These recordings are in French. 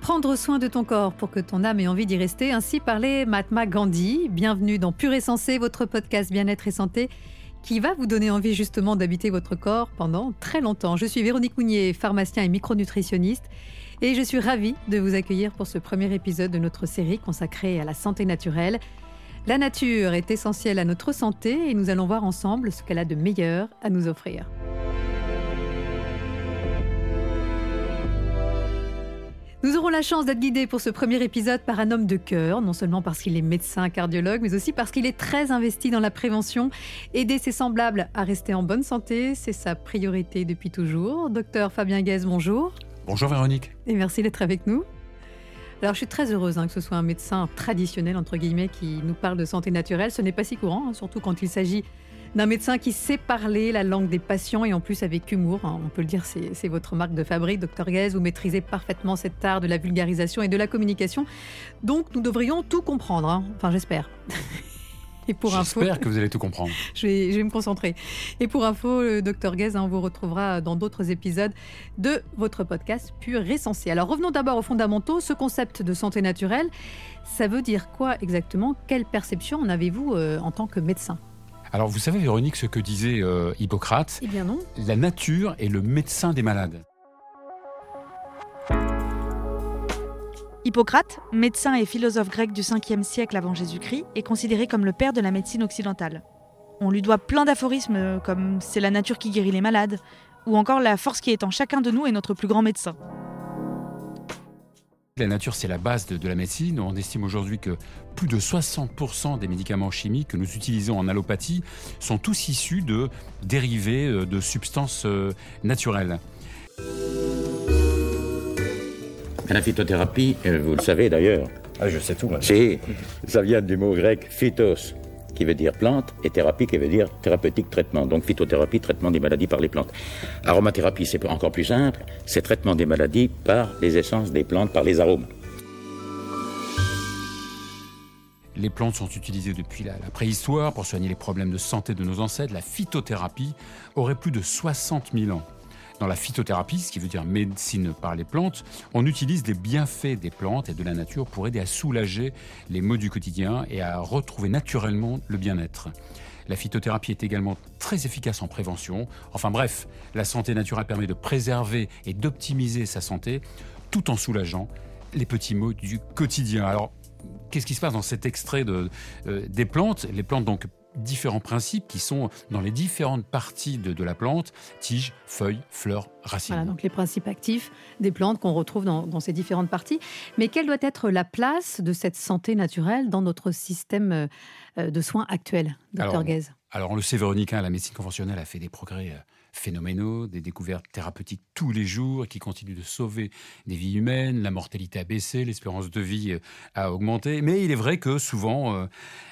Prendre soin de ton corps pour que ton âme ait envie d'y rester, ainsi parlait Mahatma Gandhi. Bienvenue dans Pur et Sensé, votre podcast bien-être et santé qui va vous donner envie justement d'habiter votre corps pendant très longtemps. Je suis Véronique Mounier, pharmacien et micronutritionniste, et je suis ravie de vous accueillir pour ce premier épisode de notre série consacrée à la santé naturelle. La nature est essentielle à notre santé et nous allons voir ensemble ce qu'elle a de meilleur à nous offrir. Nous aurons la chance d'être guidés pour ce premier épisode par un homme de cœur, non seulement parce qu'il est médecin cardiologue, mais aussi parce qu'il est très investi dans la prévention. Aider ses semblables à rester en bonne santé, c'est sa priorité depuis toujours. Docteur Fabien Guez, bonjour. Bonjour Véronique. Et merci d'être avec nous. Alors je suis très heureuse hein, que ce soit un médecin traditionnel, entre guillemets, qui nous parle de santé naturelle. Ce n'est pas si courant, hein, surtout quand il s'agit d'un médecin qui sait parler la langue des patients et en plus avec humour. Hein. On peut le dire, c'est votre marque de fabrique, docteur Guez. Vous maîtrisez parfaitement cet art de la vulgarisation et de la communication. Donc nous devrions tout comprendre. Enfin, j'espère. Et pour J'espère que vous allez tout comprendre. Je vais, je vais, me concentrer. Et pour info, le docteur Guez, hein, on vous retrouvera dans d'autres épisodes de votre podcast Pur et Sensé. Alors revenons d'abord aux fondamentaux. Ce concept de santé naturelle, ça veut dire quoi exactement? Quelle perception en avez-vous euh, en tant que médecin? Alors, vous savez, Véronique, ce que disait euh, Hippocrate Eh bien non. La nature est le médecin des malades. Hippocrate, médecin et philosophe grec du 5e siècle avant Jésus-Christ, est considéré comme le père de la médecine occidentale. On lui doit plein d'aphorismes euh, comme C'est la nature qui guérit les malades, ou encore La force qui est en chacun de nous est notre plus grand médecin. La nature, c'est la base de, la médecine. On estime aujourd'hui que plus de 60% des médicaments chimiques que nous utilisons en allopathie sont tous issus de dérivés euh, de substances euh, naturelles. La phytothérapie, euh, vous le savez d'ailleurs. Ah, je sais tout. Ça vient du mot grec phytos, qui veut dire plante, et thérapie qui veut dire thérapeutique traitement. Donc phytothérapie, traitement des maladies par les plantes. Aromathérapie, c'est encore plus simple, c'est traitement des maladies par les essences des plantes, par les arômes. Les plantes sont utilisées depuis la, préhistoire pour soigner les problèmes de santé de nos ancêtres. La phytothérapie aurait plus de 60 000 ans. Dans la phytothérapie, ce qui veut dire médecine par les plantes, on utilise les bienfaits des plantes et de la nature pour aider à soulager les maux du quotidien et à retrouver naturellement le bien-être. La phytothérapie est également très efficace en prévention. Enfin bref, la santé naturelle permet de préserver et d'optimiser sa santé tout en soulageant les petits maux du quotidien. Alors, qu'est-ce qui se passe dans cet extrait euh, des plantes? Les plantes donc différents principes qui sont dans les différentes parties de, la plante, tiges, feuilles, fleurs, racines. Voilà, donc les principes actifs des plantes qu'on retrouve dans, ces différentes parties. Mais quelle doit être la place de cette santé naturelle dans notre système euh, de soins actuel, docteur Guez Alors, on le sait, Véronique, la médecine conventionnelle a fait des progrès euh, phénoménaux, des découvertes thérapeutiques tous les jours qui continuent de sauver des vies humaines. La mortalité a baissé, l'espérance de vie euh, a augmenté. Mais il est vrai que souvent, euh,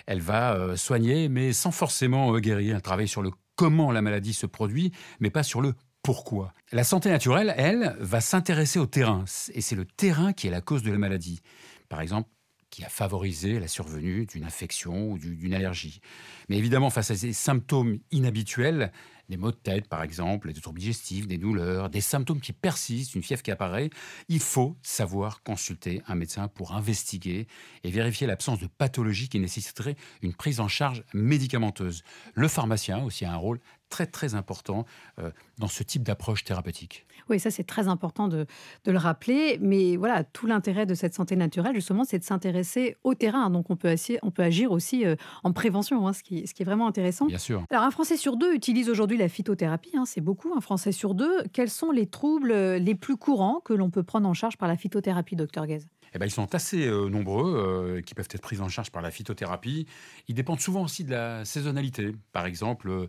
elle va euh, soigner, mais sans forcément guérir. Elle travaille sur le comment la maladie se produit, mais pas sur le pourquoi. La santé naturelle, elle, va s'intéresser au terrain. Et c'est le terrain qui est la cause de la maladie. Par exemple, qui a favorisé la survenue d'une infection ou d'une allergie. Mais évidemment, face à ces symptômes inhabituels, des maux de tête par exemple, des troubles digestifs, des douleurs, des symptômes qui persistent, une fièvre qui apparaît, il faut savoir consulter un médecin pour investiguer et vérifier l'absence de pathologie qui nécessiterait une prise en charge médicamenteuse. Le pharmacien aussi a un rôle très très important euh, dans ce type d'approche thérapeutique. Oui, ça c'est très important de, le rappeler. Mais voilà, tout l'intérêt de cette santé naturelle, justement, c'est de s'intéresser au terrain. Donc on peut, on peut agir aussi euh, en prévention, hein, ce, qui, ce qui est vraiment intéressant. Bien sûr. Alors un Français sur deux utilise aujourd'hui la phytothérapie, hein, c'est beaucoup, un Français sur deux. Quels sont les troubles euh, les plus courants que l'on peut prendre en charge par la phytothérapie, docteur Guez? Eh ben, ils sont assez nombreux qui peuvent être pris en charge par la phytothérapie. Ils dépendent souvent aussi de la saisonnalité. Par exemple,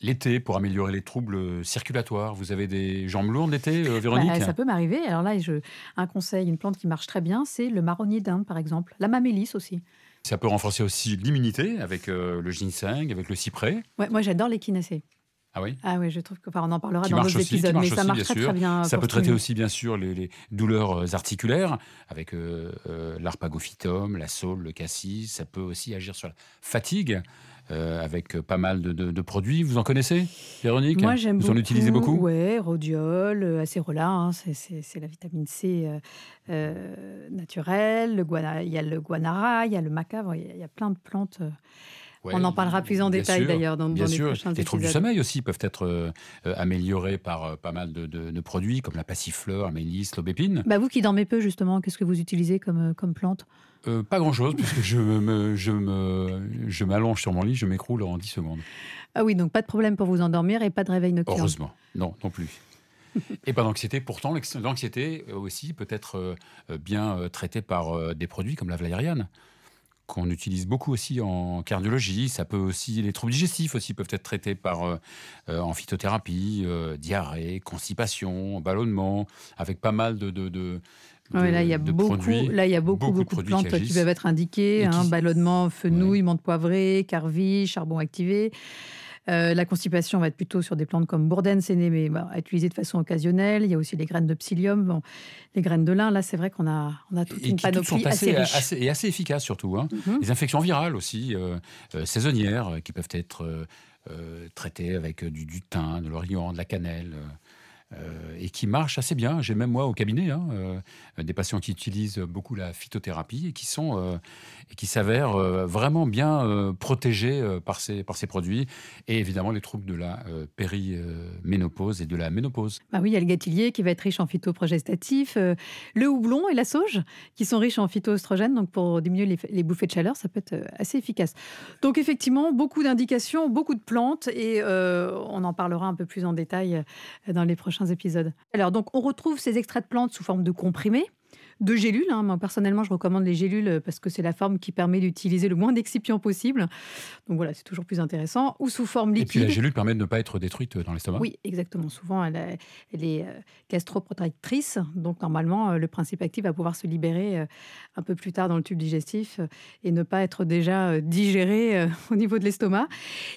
L'été, pour améliorer les troubles circulatoires, vous avez des jambes lourdes l'été, euh, Véronique bah, Ça peut m'arriver. Alors là, je, un conseil, une plante qui marche très bien, c'est le marronnier d'Inde, par exemple. La mamélis aussi. Ça peut renforcer aussi l'immunité avec euh, le ginseng, avec le cyprès. Ouais, moi, j'adore l'échinacée. Ah oui Ah oui, je trouve que, enfin, on en parlera Qui dans d'autres épisodes, mais ça aussi, marche bien très sûr. très bien. Ça pour peut traiter aussi, bien sûr, les, les douleurs euh, articulaires avec euh, euh, l'arpagophytum, la saule, le cassis. Ça peut aussi agir sur la fatigue euh, avec euh, pas mal de, de- de produits. Vous en connaissez, Véronique? Moi, j'aime Vous beaucoup. en utilisez beaucoup? Ouais, rhodiol, euh, acérola, hein, c'est- la vitamine C euh, euh, naturelle. Le guana, il y a le guanara, il y a le maca, il y a plein de plantes. Ouais, On en parlera plus en détail d'ailleurs dans, Bien dans les sûr, prochains les troubles du sommeil aussi peuvent être euh, euh, améliorés par euh, pas mal de, de- de produits comme la passifleur, la mélisse, l'aubépine. Bah vous qui dormez peu justement, qu'est-ce que vous utilisez comme, comme plante? Euh, pas grand-chose, puisque je me, je me, je m'allonge sur mon lit, je m'écroule en 10 secondes. Ah oui, donc pas de problème pour vous endormir et pas de réveil nocturne. Heureusement, non, non plus. Et pas d'anxiété. Pourtant, l'anxiété aussi peut être bien traitée par des produits comme la valériane, qu'on utilise beaucoup aussi en cardiologie. Ça peut aussi, les troubles digestifs aussi peuvent être traités par euh, euh, en phytothérapie, euh, diarrhée, constipation, ballonnement, avec pas mal de, de, de, Ouais, là, il y a de beaucoup, produits. là, il y a beaucoup, beaucoup de beaucoup de, plantes qui peuvent être indiquées. hein, qui- ballonnement, fenouil, menthe poivrée, carvi, charbon activé. Euh, la constipation va être plutôt sur des plantes comme bourdaine, séné, mais bah, à utiliser de façon occasionnelle. Il y a aussi les graines de psyllium, bon, les graines de lin. Là, c'est vrai qu'on a, on a toute et une panoplie sont assez, assez riche. assez- et assez efficaces surtout. hein. Mhm. Les infections virales aussi, euh, euh, saisonnières, qui peuvent être traitées avec du, du thym, de l'origan, de la cannelle, euh, et qui marchent assez bien. J'ai même moi au cabinet hein, euh, des patients qui utilisent beaucoup la phytothérapie et qui sont euh, et qui s'avèrent vraiment bien protégés par ces par ces produits et évidemment les troubles de la périménopause et de la ménopause. Bah oui, il y a le gâtillier qui va être riche en phytoprogestatifs, le houblon et la sauge qui sont riches en phytoestrogènes. Donc, pour diminuer les, bouffées de chaleur, ça peut être assez efficace. Donc, effectivement, beaucoup d'indications, beaucoup de plantes et on en parlera un peu plus en détail dans les prochains épisodes. Alors, donc, on retrouve ces extraits de plantes sous forme de comprimés. De gélules. hein. Moi, personnellement, je recommande les gélules euh, parce que c'est la forme qui permet d'utiliser le moins d'excipients possible. Donc voilà, c'est toujours plus intéressant. Ou sous forme Et liquide. puis la gélule permet de ne pas être détruite dans l'estomac. Oui, exactement. Souvent, elle, est- elle est euh, gastroprotectrice. Donc, normalement, euh, le principe actif va pouvoir se libérer euh, un peu plus tard dans le tube digestif euh, et ne pas être déjà euh, digéré euh, au niveau de l'estomac.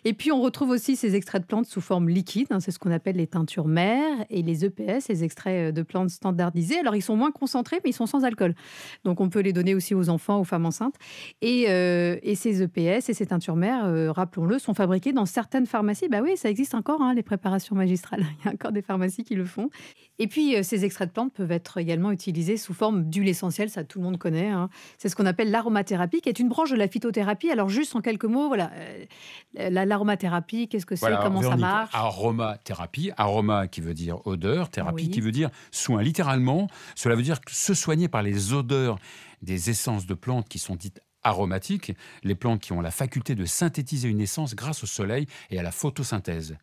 Et puis, on retrouve aussi ces extraits de plantes sous forme liquide. hein, c'est ce qu'on appelle les teintures mères et les EPS, les extraits euh, de plantes standardisés. Alors, ils sont moins concentrés, mais ils sont sans alcool. Donc, on peut les donner aussi aux enfants, aux femmes enceintes. Et, euh, et ces EPS et ces teintures mères, euh, rappelons-le, sont fabriquées dans certaines pharmacies. Bah oui, ça existe encore, hein, les préparations magistrales. Il y a encore des pharmacies qui le font. Et puis, euh, ces extraits de plantes peuvent être également utilisés sous forme d'huile essentielle, ça tout le monde connaît. hein. C'est ce qu'on appelle l'aromathérapie, qui est une branche de la phytothérapie. Alors, juste en quelques mots, voilà, la- l'aromathérapie, qu'est-ce que c'est, Voilà, comment ça marche? Aromathérapie, aroma qui veut dire odeur, thérapie Oui. qui veut dire soin. Littéralement, cela veut dire que se soigner par les odeurs des essences de plantes qui sont dites aromatiques, les plantes qui ont la faculté de synthétiser une essence grâce au soleil et à la photosynthèse.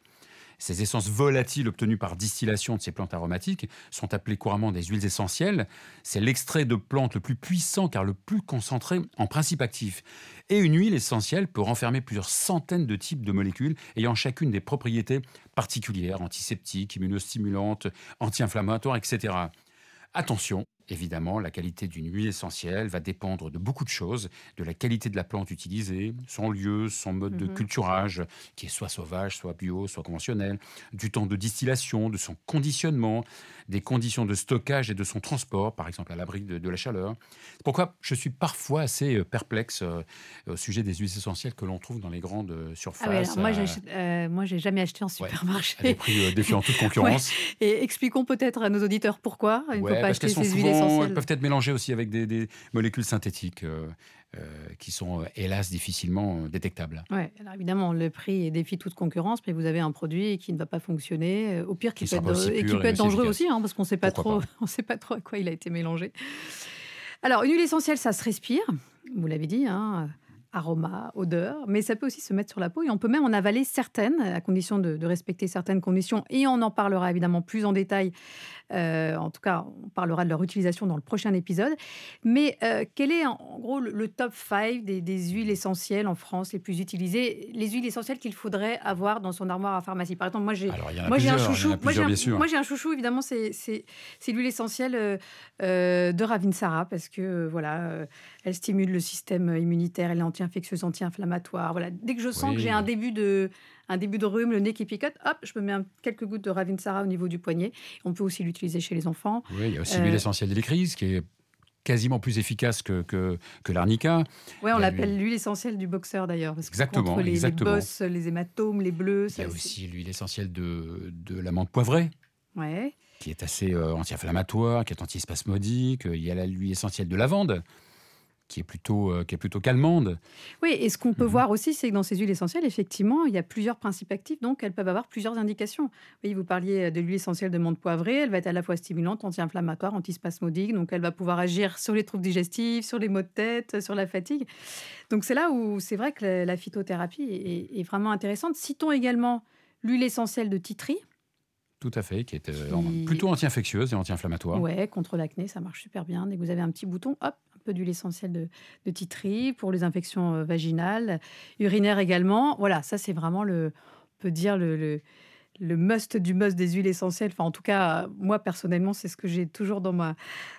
Ces essences volatiles obtenues par distillation de ces plantes aromatiques sont appelées couramment des huiles essentielles. C'est l'extrait de plante le plus puissant car le plus concentré en principe actif. Et une huile essentielle peut renfermer plusieurs centaines de types de molécules ayant chacune des propriétés particulières, antiseptiques, immunostimulantes, anti-inflammatoires, etc. Attention, évidemment, la qualité d'une huile essentielle va dépendre de beaucoup de choses, de la qualité de la plante utilisée, son lieu, son mode de Mhm. culturage, qui est soit sauvage, soit bio, soit conventionnel, du temps de distillation, de son conditionnement, des conditions de stockage et de son transport, par exemple à l'abri de, de la chaleur. C'est pourquoi je suis parfois assez euh, perplexe euh, au sujet des huiles essentielles que l'on trouve dans les grandes euh, Ah surfaces. oui, alors moi, j'achète- euh, j'ai jamais acheté en Ouais, supermarché. à des prix défiant toute concurrence. Et expliquons peut-être à nos auditeurs pourquoi il ne Ouais, faut pas acheter ces huiles elles peuvent être mélangées aussi avec des, des molécules synthétiques euh, euh, qui sont euh, hélas difficilement détectables. Alors évidemment, le prix défie toute concurrence, mais vous avez un produit qui ne va pas fonctionner, au pire qui Qui peut être, et qui peut être dangereux efficace. aussi, hein, parce qu'on ne sait pas Pourquoi trop, on sait pas trop à quoi il a été mélangé. Alors, une huile essentielle, ça se respire, vous l'avez dit, hein, aroma, odeur, mais ça peut aussi se mettre sur la peau et on peut même en avaler certaines, à condition de, de respecter certaines conditions. Et on en parlera évidemment plus en détail. Euh, en tout cas, on parlera de leur utilisation dans le prochain épisode. Mais euh, quel est en en gros le, le top 5 des, des huiles essentielles en France les plus utilisées Les huiles essentielles qu'il faudrait avoir dans son armoire à pharmacie? Par exemple, moi j'ai un en chouchou. Moi, j'ai un, chouchou, évidemment, c'est l'huile essentielle euh, euh, de Ravinsara parce que voilà, elle stimule le système immunitaire, elle est anti-infectieuse, anti-inflammatoire. Voilà, dès que je sens Oui. que j'ai un début de un début de rhume, le nez qui picote, hop, je me mets quelques gouttes de Ravinsara au niveau du poignet. On peut aussi l'utiliser chez les enfants. Oui, il y a aussi l'huile essentielle d'électrise qui est quasiment plus efficace que, que, que l'arnica. Oui, on l'appelle l'huile essentielle du boxeur d'ailleurs. exactement. Contre les, exactement. les bosses, les hématomes, les bleus. Il y a aussi l'huile essentielle de, de l'amande poivrée. Ouais. Qui est assez euh, anti-inflammatoire, qui est antispasmodique. Il y a l'huile essentielle de lavande qui est plutôt, euh, qui est plutôt calmande. Oui, et ce qu'on peut mhm. voir aussi, c'est que dans ces huiles essentielles, effectivement, il y a plusieurs principes actifs, donc elles peuvent avoir plusieurs indications. Oui, vous parliez de l'huile essentielle de menthe poivrée, elle va être à la fois stimulante, anti-inflammatoire, antispasmodique, donc elle va pouvoir agir sur les troubles digestifs, sur les maux de tête, sur la fatigue. Donc c'est là où c'est vrai que la phytothérapie est, est vraiment intéressante. Citons également l'huile essentielle de titri, tout à fait, qui est euh, plutôt anti-infectieuse et anti-inflammatoire. Ouais, contre l'acné, ça marche super bien. Dès que vous avez un petit bouton, hop, peu d'huile essentielle de, de titri pour les infections euh, vaginales, urinaires également. Voilà, ça c'est vraiment le, on peut dire le le must du must des huiles essentielles. Enfin, en tout cas, moi personnellement, c'est ce que j'ai toujours dans ma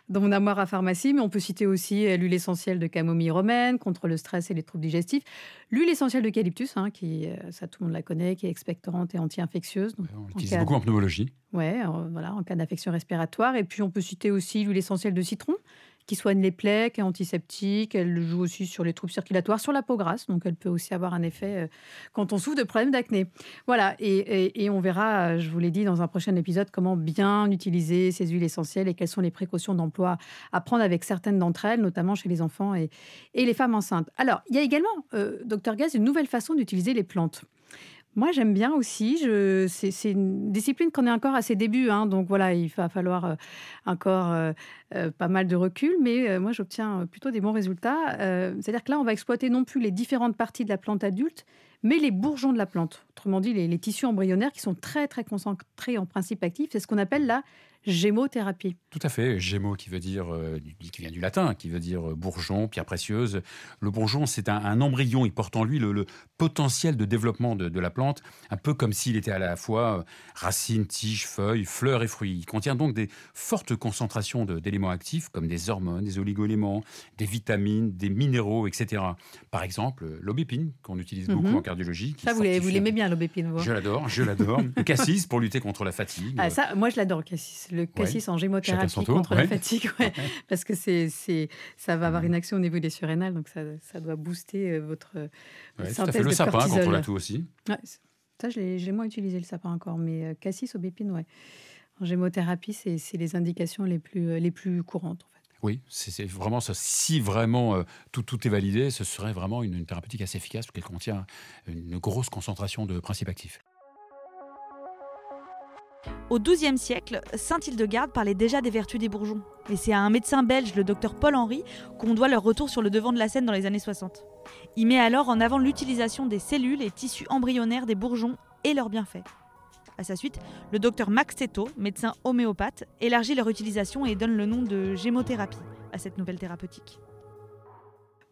dans mon armoire à pharmacie. Mais on peut citer aussi euh, l'huile essentielle de camomille romaine contre le stress et les troubles digestifs. L'huile essentielle d'eucalyptus, hein, qui euh, ça tout le monde la connaît, qui est expectorante et anti-infectieuse. on l'utilise beaucoup en pneumologie. Ouais, voilà, en cas d'infection respiratoire. Et puis on peut citer aussi l'huile essentielle de citron, qui soigne les plaies, qui est antiseptique. Elle joue aussi sur les troubles circulatoires, sur la peau grasse. Donc, elle peut aussi avoir un effet euh, quand on souffre de problèmes d'acné. Voilà. Et, on verra, euh, je vous l'ai dit dans un prochain épisode, comment bien utiliser ces huiles essentielles et quelles sont les précautions d'emploi à prendre avec certaines d'entre elles, notamment chez les enfants et, les femmes enceintes. Alors, il y a également, euh, docteur Gaz, une nouvelle façon d'utiliser les plantes. Moi, j'aime bien aussi. C'est une discipline qu'on est encore à ses débuts. Hein, donc voilà, il va falloir euh, encore euh, euh, pas mal de recul. Mais moi, j'obtiens plutôt des bons résultats. C'est-à-dire que là, on va exploiter non plus les différentes parties de la plante adulte, mais les bourgeons de la plante. Autrement dit, les, tissus embryonnaires qui sont très, très concentrés en principe actif. C'est ce qu'on appelle la gémothérapie. Tout à fait. Gémo qui veut dire, euh, qui vient du latin, qui veut dire euh, bourgeon, pierre précieuse. Le bourgeon, c'est un, embryon. Il porte en lui le, potentiel de développement de, la plante, un peu comme s'il était à la fois euh, racines, tiges, feuilles, fleurs et fruits. Il contient donc des fortes concentrations d'éléments actifs, comme des hormones, des oligoéléments, des vitamines, des minéraux, etc. Par exemple, l'aubépine, qu'on utilise beaucoup mhm. en cardiologie. ça, vous l'aimez bien, l'aubépine, Je l'adore, je l'adore. le cassis, pour lutter contre la fatigue. Ah, ça, moi, je l'adore, cassis le cassis en gémothérapie contre la fatigue, parce que c'est, c'est, ça va avoir une action au niveau des surrénales, donc ça, ça doit booster euh, votre ouais, synthèse Le sapin contre la toux aussi. ça, je l'ai, moins utilisé le sapin encore, mais euh, cassis, aubépine, ouais. En gémothérapie, c'est, c'est les indications les plus, euh, les plus courantes. En fait. Oui, c'est vraiment ça. Si vraiment tout, tout est validé, ce serait vraiment une, une thérapeutique assez efficace parce qu'elle contient une grosse concentration de principes actifs. Au XIIe siècle, Saint Hildegarde parlait déjà des vertus des bourgeons. Et c'est à un médecin belge, le docteur Paul Henry, qu'on doit leur retour sur le devant de la scène dans les années 60. Il met alors en avant l'utilisation des cellules et tissus embryonnaires des bourgeons et leurs bienfaits. À sa suite, le docteur Max Teto, médecin homéopathe, élargit leur utilisation et donne le nom de gémothérapie à cette nouvelle thérapeutique.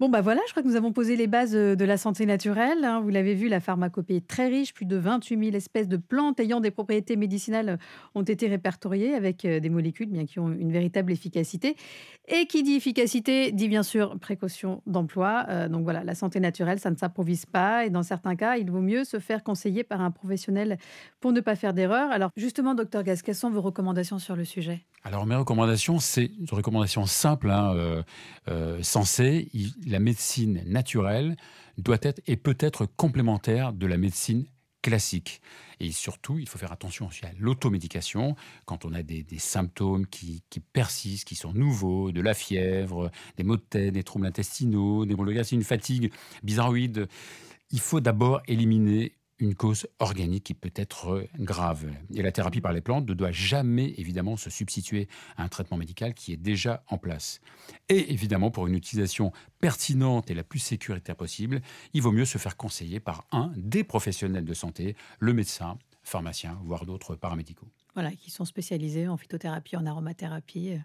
Bon, bah voilà, je crois que nous avons posé les bases euh, de la santé naturelle. Hein. Vous l'avez vu, la pharmacopée est très riche. Plus de 28 000 espèces de plantes ayant des propriétés médicinales euh, ont été répertoriées avec euh, des molécules bien qui ont une véritable efficacité. Et qui dit efficacité dit bien sûr précaution d'emploi. donc voilà, la santé naturelle, ça ne s'improvise pas. Et dans certains cas, il vaut mieux se faire conseiller par un professionnel pour ne pas faire d'erreur. Alors justement, docteur Gas, quelles sont vos recommandations sur le sujet? Alors mes recommandations, c'est une recommandation simple, hein, sensée la médecine naturelle doit être et peut être complémentaire de la médecine classique. Et surtout, il faut faire attention aussi à l'automédication quand on a des, symptômes qui, persistent, qui sont nouveaux, de la fièvre, des maux de tête, des troubles intestinaux, des une fatigue bizarroïde. Il faut d'abord éliminer une cause organique qui peut être grave. Et la thérapie par les plantes ne doit jamais, évidemment, se substituer à un traitement médical qui est déjà en place. Et évidemment, pour une utilisation pertinente et la plus sécuritaire possible, il vaut mieux se faire conseiller par un des professionnels de santé, le médecin, pharmacien, voire d'autres paramédicaux. Voilà, qui sont spécialisés en phytothérapie, en aromathérapie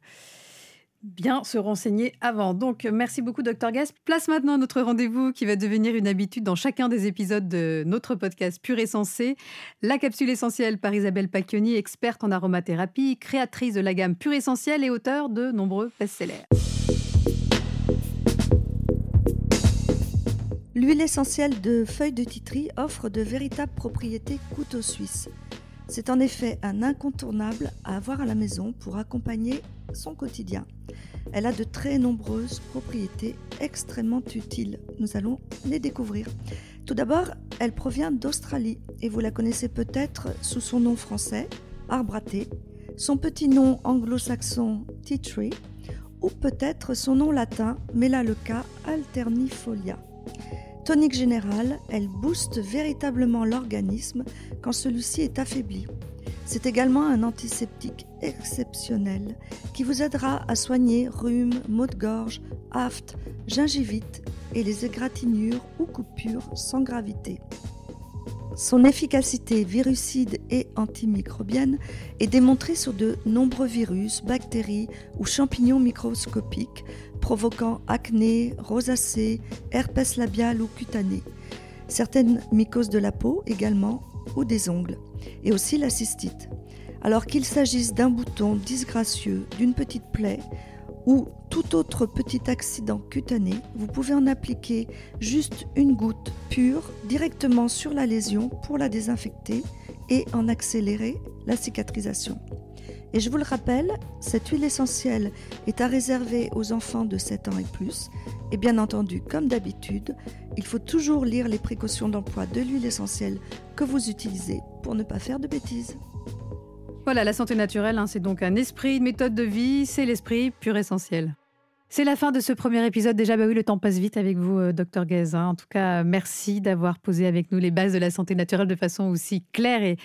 bien se renseigner avant. Donc, merci beaucoup, Dr Gas. Place maintenant notre rendez-vous qui va devenir une habitude dans chacun des épisodes de notre podcast Pur et Sensé. La capsule essentielle par Isabelle Pacchioni, experte en aromathérapie, créatrice de la gamme Pur Essentiel et auteur de nombreux best-sellers. L'huile essentielle de feuilles de titri offre de véritables propriétés couteau suisse. C'est en effet un incontournable à avoir à la maison pour accompagner son quotidien. Elle a de très nombreuses propriétés extrêmement utiles. Nous allons les découvrir. Tout d'abord, elle provient d'Australie et vous la connaissez peut-être sous son nom français, arbre à son petit nom anglo-saxon tea tree ou peut-être son nom latin Melaleuca alternifolia. Tonique générale, elle booste véritablement l'organisme quand celui-ci est affaibli. C'est également un antiseptique exceptionnel qui vous aidera à soigner rhume, maux de gorge, aphte, gingivite et les égratignures ou coupures sans gravité. Son efficacité virucide et antimicrobienne est démontrée sur de nombreux virus, bactéries ou champignons microscopiques provoquant acné, rosacée, herpès labial ou cutané, certaines mycoses de la peau également ou des ongles, et aussi la cystite. Alors qu'il s'agisse d'un bouton disgracieux, d'une petite plaie ou tout autre petit accident cutané, vous pouvez en appliquer juste une goutte pure directement sur la lésion pour la désinfecter et en accélérer la cicatrisation. Et je vous le rappelle, cette huile essentielle est à réserver aux enfants de 7 ans et plus. Et bien entendu, comme d'habitude, il faut toujours lire les précautions d'emploi de l'huile essentielle que vous utilisez pour ne pas faire de bêtises. Voilà, la santé naturelle, hein, c'est donc un esprit, une méthode de vie, c'est l'esprit pur essentiel. C'est la fin de ce premier épisode. Déjà, bah oui, le temps passe vite avec vous, euh, docteur Guez. Hein. En tout cas, merci d'avoir posé avec nous les bases de la santé naturelle de façon aussi claire et,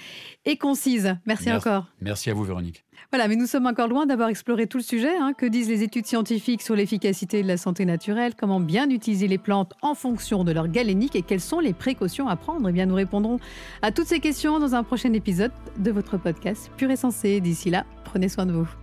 et concise. Merci, encore. Merci à vous, Véronique. Voilà, mais nous sommes encore loin d'avoir exploré tout le sujet. Hein. Que disent les études scientifiques sur l'efficacité de la santé naturelle? Comment bien utiliser les plantes en fonction de leur galénique et quelles sont les précautions à prendre? Eh bien, nous répondrons à toutes ces questions dans un prochain épisode de votre podcast Pur et Sensé. D'ici là, prenez soin de vous.